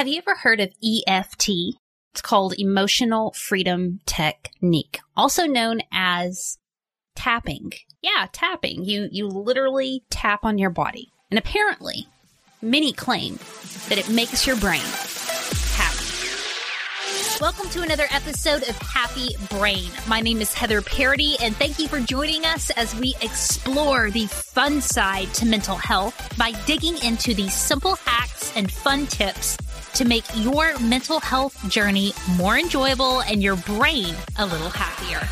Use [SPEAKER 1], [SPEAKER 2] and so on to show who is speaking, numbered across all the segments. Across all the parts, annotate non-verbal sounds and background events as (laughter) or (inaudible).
[SPEAKER 1] Have you ever heard of EFT? It's called Emotional Freedom Technique, also known as tapping. Yeah, tapping. You you literally tap on your body. And apparently, many claim that it makes your brain happy. Welcome to another episode of Happy Brain. My name is Heather Parady, and thank you for joining us as we explore the fun side to mental health by digging into the simple hacks and fun tips to make your mental health journey more enjoyable and your brain a little happier.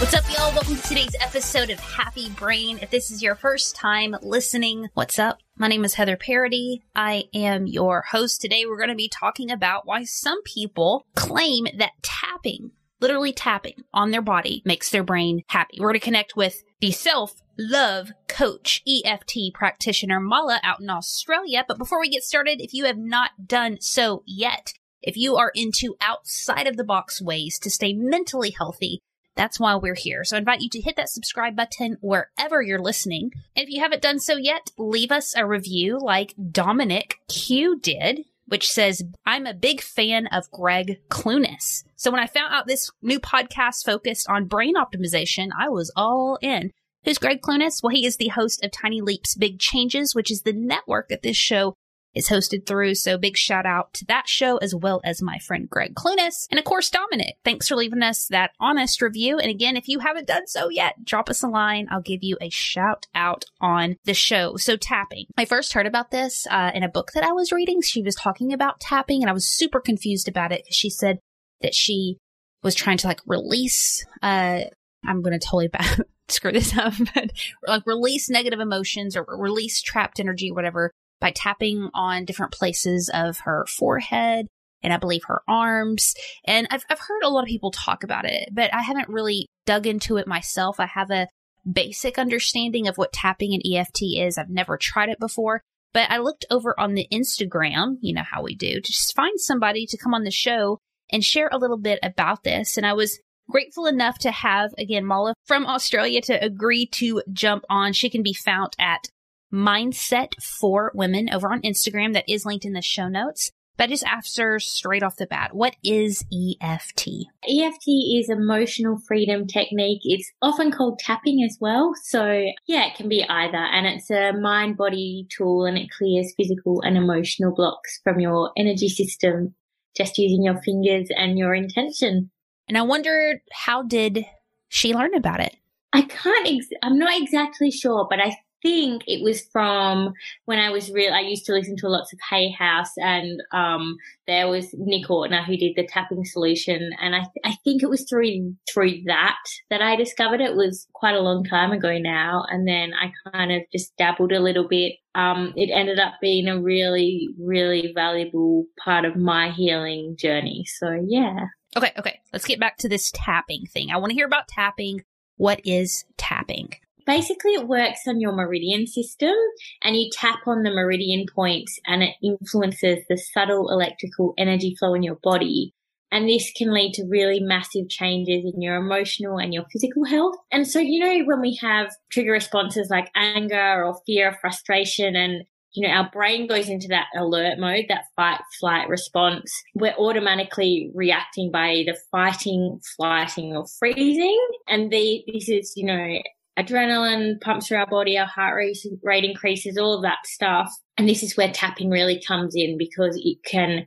[SPEAKER 1] What's up, y'all? Welcome to today's episode of Happy Brain. If this is your first time listening, what's up? My name is Heather Parady. I am your host. Today, we're going to be talking about why some people claim that tapping, literally tapping on their body, makes their brain happy. We're going to connect with the self love coach, EFT practitioner Mala out in Australia. But before we get started, if you have not done so yet, if you are into outside of the box ways to stay mentally healthy, that's why we're here. So I invite you to hit that subscribe button wherever you're listening. And if you haven't done so yet, leave us a review like Dominic Q did, which says, I'm a big fan of Greg Clunis. So when I found out this new podcast focused on brain optimization, I was all in. Who's Greg Clunis? Well, he is the host of Tiny Leaps Big Changes, which is the network that this show is hosted through. So big shout out to that show as well as my friend Greg Clunis. And of course, Dominic, thanks for leaving us that honest review. And again, if you haven't done so yet, drop us a line. I'll give you a shout out on the show. So tapping. I first heard about this uh, in a book that I was reading. She was talking about tapping and I was super confused about it because she said that she was trying to like release, uh, I'm going to totally bad, screw this (laughs) up, but like release negative emotions or release trapped energy, whatever by tapping on different places of her forehead and I believe her arms. And I've, I've heard a lot of people talk about it, but I haven't really dug into it myself. I have a basic understanding of what tapping and EFT is. I've never tried it before, but I looked over on the Instagram, you know how we do, to just find somebody to come on the show and share a little bit about this. And I was grateful enough to have, again, Mala from Australia to agree to jump on. She can be found at mindset for women over on Instagram that is linked in the show notes. But just after straight off the bat, what is EFT?
[SPEAKER 2] EFT is emotional freedom technique. It's often called tapping as well. So yeah, it can be either. And it's a mind body tool and it clears physical and emotional blocks from your energy system just using your fingers and your intention.
[SPEAKER 1] And I wondered how did she learn about it?
[SPEAKER 2] I can't, ex- I'm not exactly sure, but I think it was from when I was real. I used to listen to lots of Hay House, and um, there was Nick Ortner who did the tapping solution, and I th- I think it was through through that that I discovered it. it. Was quite a long time ago now, and then I kind of just dabbled a little bit. Um, it ended up being a really really valuable part of my healing journey. So yeah.
[SPEAKER 1] Okay, okay. Let's get back to this tapping thing. I want to hear about tapping. What is tapping?
[SPEAKER 2] basically it works on your meridian system and you tap on the meridian points and it influences the subtle electrical energy flow in your body. And this can lead to really massive changes in your emotional and your physical health. And so, you know, when we have trigger responses like anger or fear frustration and you know, our brain goes into that alert mode, that fight flight response. We're automatically reacting by either fighting, flighting or freezing. And the, this is, you know, adrenaline pumps through our body, our heart rate, rate increases, all of that stuff. And this is where tapping really comes in because it can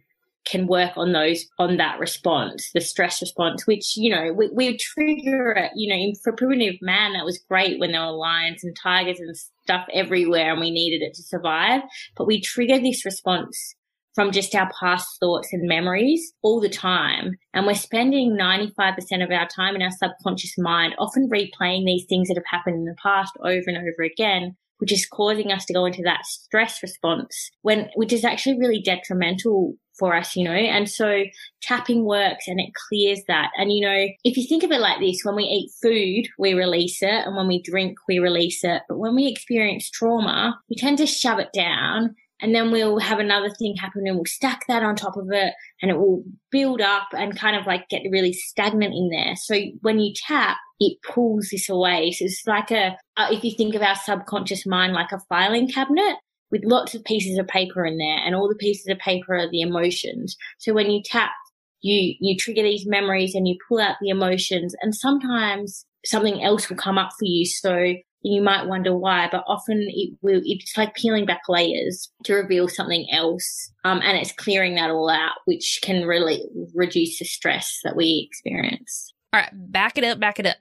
[SPEAKER 2] can work on those on that response, the stress response, which you know we, we trigger it. You know, for primitive man, that was great when there were lions and tigers and stuff everywhere, and we needed it to survive. But we trigger this response from just our past thoughts and memories all the time. And we're spending 95% of our time in our subconscious mind, often replaying these things that have happened in the past over and over again, which is causing us to go into that stress response when, which is actually really detrimental for us, you know, and so tapping works and it clears that. And, you know, if you think of it like this, when we eat food, we release it. And when we drink, we release it. But when we experience trauma, we tend to shove it down and then we'll have another thing happen and we'll stack that on top of it and it will build up and kind of like get really stagnant in there. So when you tap, it pulls this away. So it's like a, uh, if you think of our subconscious mind like a filing cabinet, with lots of pieces of paper in there and all the pieces of paper are the emotions. So when you tap, you, you trigger these memories and you pull out the emotions and sometimes something else will come up for you. So you might wonder why, but often it will, it's like peeling back layers to reveal something else. Um, and it's clearing that all out, which can really reduce the stress that we experience.
[SPEAKER 1] All right, back it up, back it up.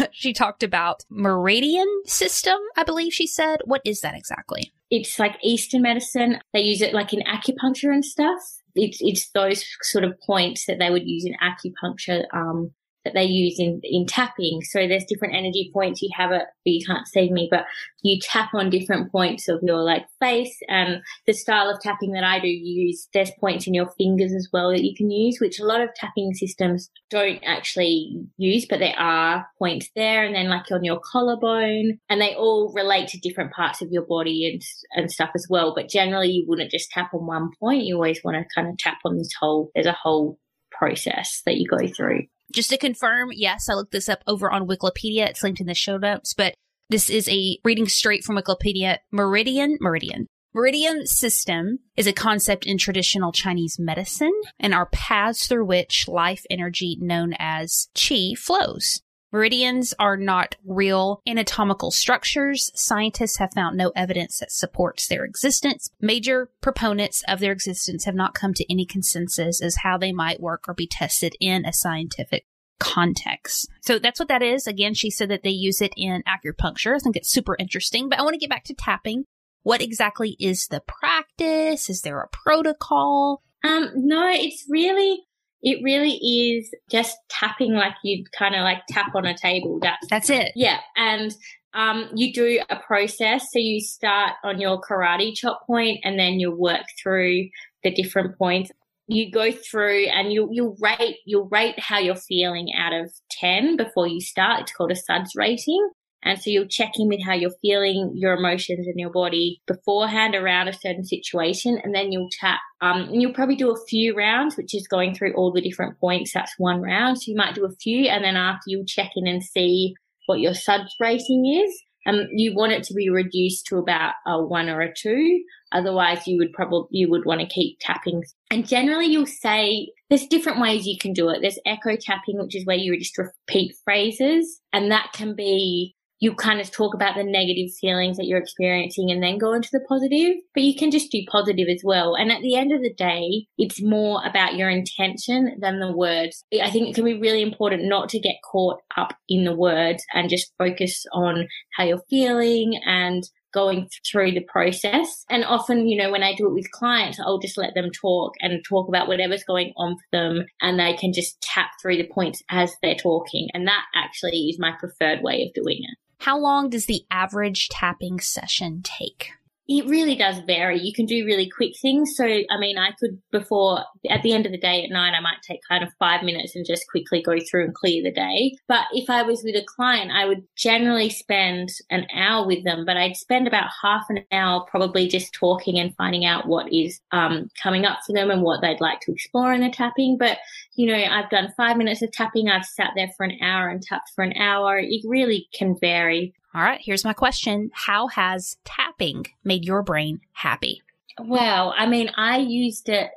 [SPEAKER 1] (laughs) she talked about meridian system, I believe she said. What is that exactly?
[SPEAKER 2] It's like Eastern medicine. They use it like in acupuncture and stuff. It's, it's those sort of points that they would use in acupuncture um, that they use in, in tapping. So there's different energy points. You have it, but you can't see me, but you tap on different points of your like face and the style of tapping that I do use, there's points in your fingers as well that you can use, which a lot of tapping systems don't actually use, but there are points there. And then like on your collarbone and they all relate to different parts of your body and, and stuff as well. But generally you wouldn't just tap on one point. You always want to kind of tap on this whole, there's a whole process that you go through.
[SPEAKER 1] Just to confirm, yes, I looked this up over on Wikipedia. It's linked in the show notes, but this is a reading straight from Wikipedia. Meridian, Meridian. Meridian system is a concept in traditional Chinese medicine and are paths through which life energy known as qi flows. Meridians are not real anatomical structures. Scientists have found no evidence that supports their existence. Major proponents of their existence have not come to any consensus as how they might work or be tested in a scientific context. So that's what that is. Again, she said that they use it in acupuncture. I think it's super interesting, but I want to get back to tapping. What exactly is the practice? Is there a protocol?
[SPEAKER 2] Um, no, it's really it really is just tapping like you'd kind of like tap on a table. That's
[SPEAKER 1] that's it.
[SPEAKER 2] Yeah, and um, you do a process. So you start on your karate chop point, and then you work through the different points. You go through and you you rate you'll rate how you're feeling out of ten before you start. It's called a SUDS rating. And so you'll check in with how you're feeling, your emotions in your body beforehand around a certain situation. And then you'll chat. Um, and you'll probably do a few rounds, which is going through all the different points. That's one round. So you might do a few. And then after you'll check in and see what your SUDS rating is. Um, you want it to be reduced to about a one or a two. Otherwise, you would probably you would want to keep tapping. And generally, you'll say there's different ways you can do it. There's echo tapping, which is where you just repeat phrases, and that can be you kind of talk about the negative feelings that you're experiencing and then go into the positive, but you can just do positive as well. And at the end of the day, it's more about your intention than the words. I think it can be really important not to get caught up in the words and just focus on how you're feeling and going through the process. And often, you know, when I do it with clients, I'll just let them talk and talk about whatever's going on for them and they can just tap through the points as they're talking. And that actually is my preferred way of doing it.
[SPEAKER 1] How long does the average tapping session take?
[SPEAKER 2] It really does vary. You can do really quick things. So, I mean, I could before at the end of the day at night, I might take kind of five minutes and just quickly go through and clear the day. But if I was with a client, I would generally spend an hour with them, but I'd spend about half an hour probably just talking and finding out what is um, coming up for them and what they'd like to explore in the tapping. But, you know, I've done five minutes of tapping. I've sat there for an hour and tapped for an hour. It really can vary.
[SPEAKER 1] All right, here's my question. How has tapping made your brain happy?
[SPEAKER 2] Well, I mean, I used it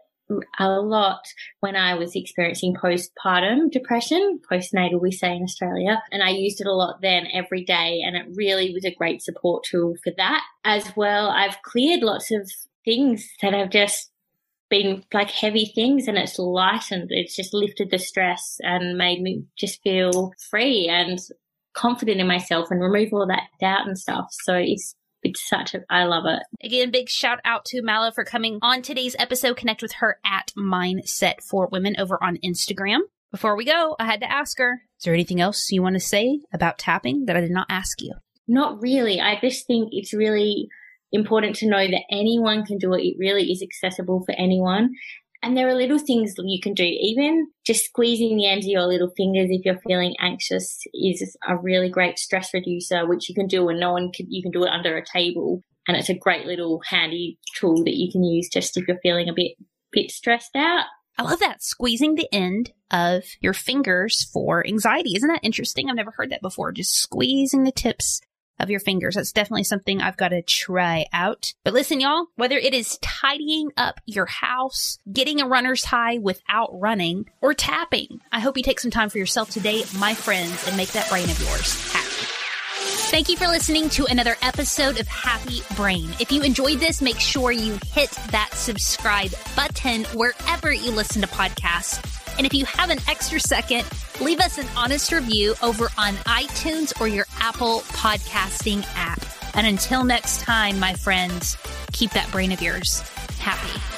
[SPEAKER 2] a lot when I was experiencing postpartum depression, postnatal, we say in Australia. And I used it a lot then every day. And it really was a great support tool for that. As well, I've cleared lots of things that have just been like heavy things and it's lightened. It's just lifted the stress and made me just feel free. And confident in myself and remove all that doubt and stuff. So it's it's such a I love it.
[SPEAKER 1] Again, big shout out to Mala for coming on today's episode. Connect with her at Mindset for Women over on Instagram. Before we go, I had to ask her, is there anything else you want to say about tapping that I did not ask you?
[SPEAKER 2] Not really. I just think it's really important to know that anyone can do it. It really is accessible for anyone. And there are little things you can do. Even just squeezing the ends of your little fingers if you're feeling anxious is a really great stress reducer, which you can do and no one can, you can do it under a table. And it's a great little handy tool that you can use just if you're feeling a bit, bit stressed out.
[SPEAKER 1] I love that. Squeezing the end of your fingers for anxiety. Isn't that interesting? I've never heard that before. Just squeezing the tips of your fingers. That's definitely something I've got to try out. But listen, y'all, whether it is tidying up your house, getting a runner's high without running, or tapping, I hope you take some time for yourself today, my friends, and make that brain of yours happy. Thank you for listening to another episode of Happy Brain. If you enjoyed this, make sure you hit that subscribe button wherever you listen to podcasts. And if you have an extra second, leave us an honest review over on iTunes or your Apple podcasting app. And until next time, my friends, keep that brain of yours happy.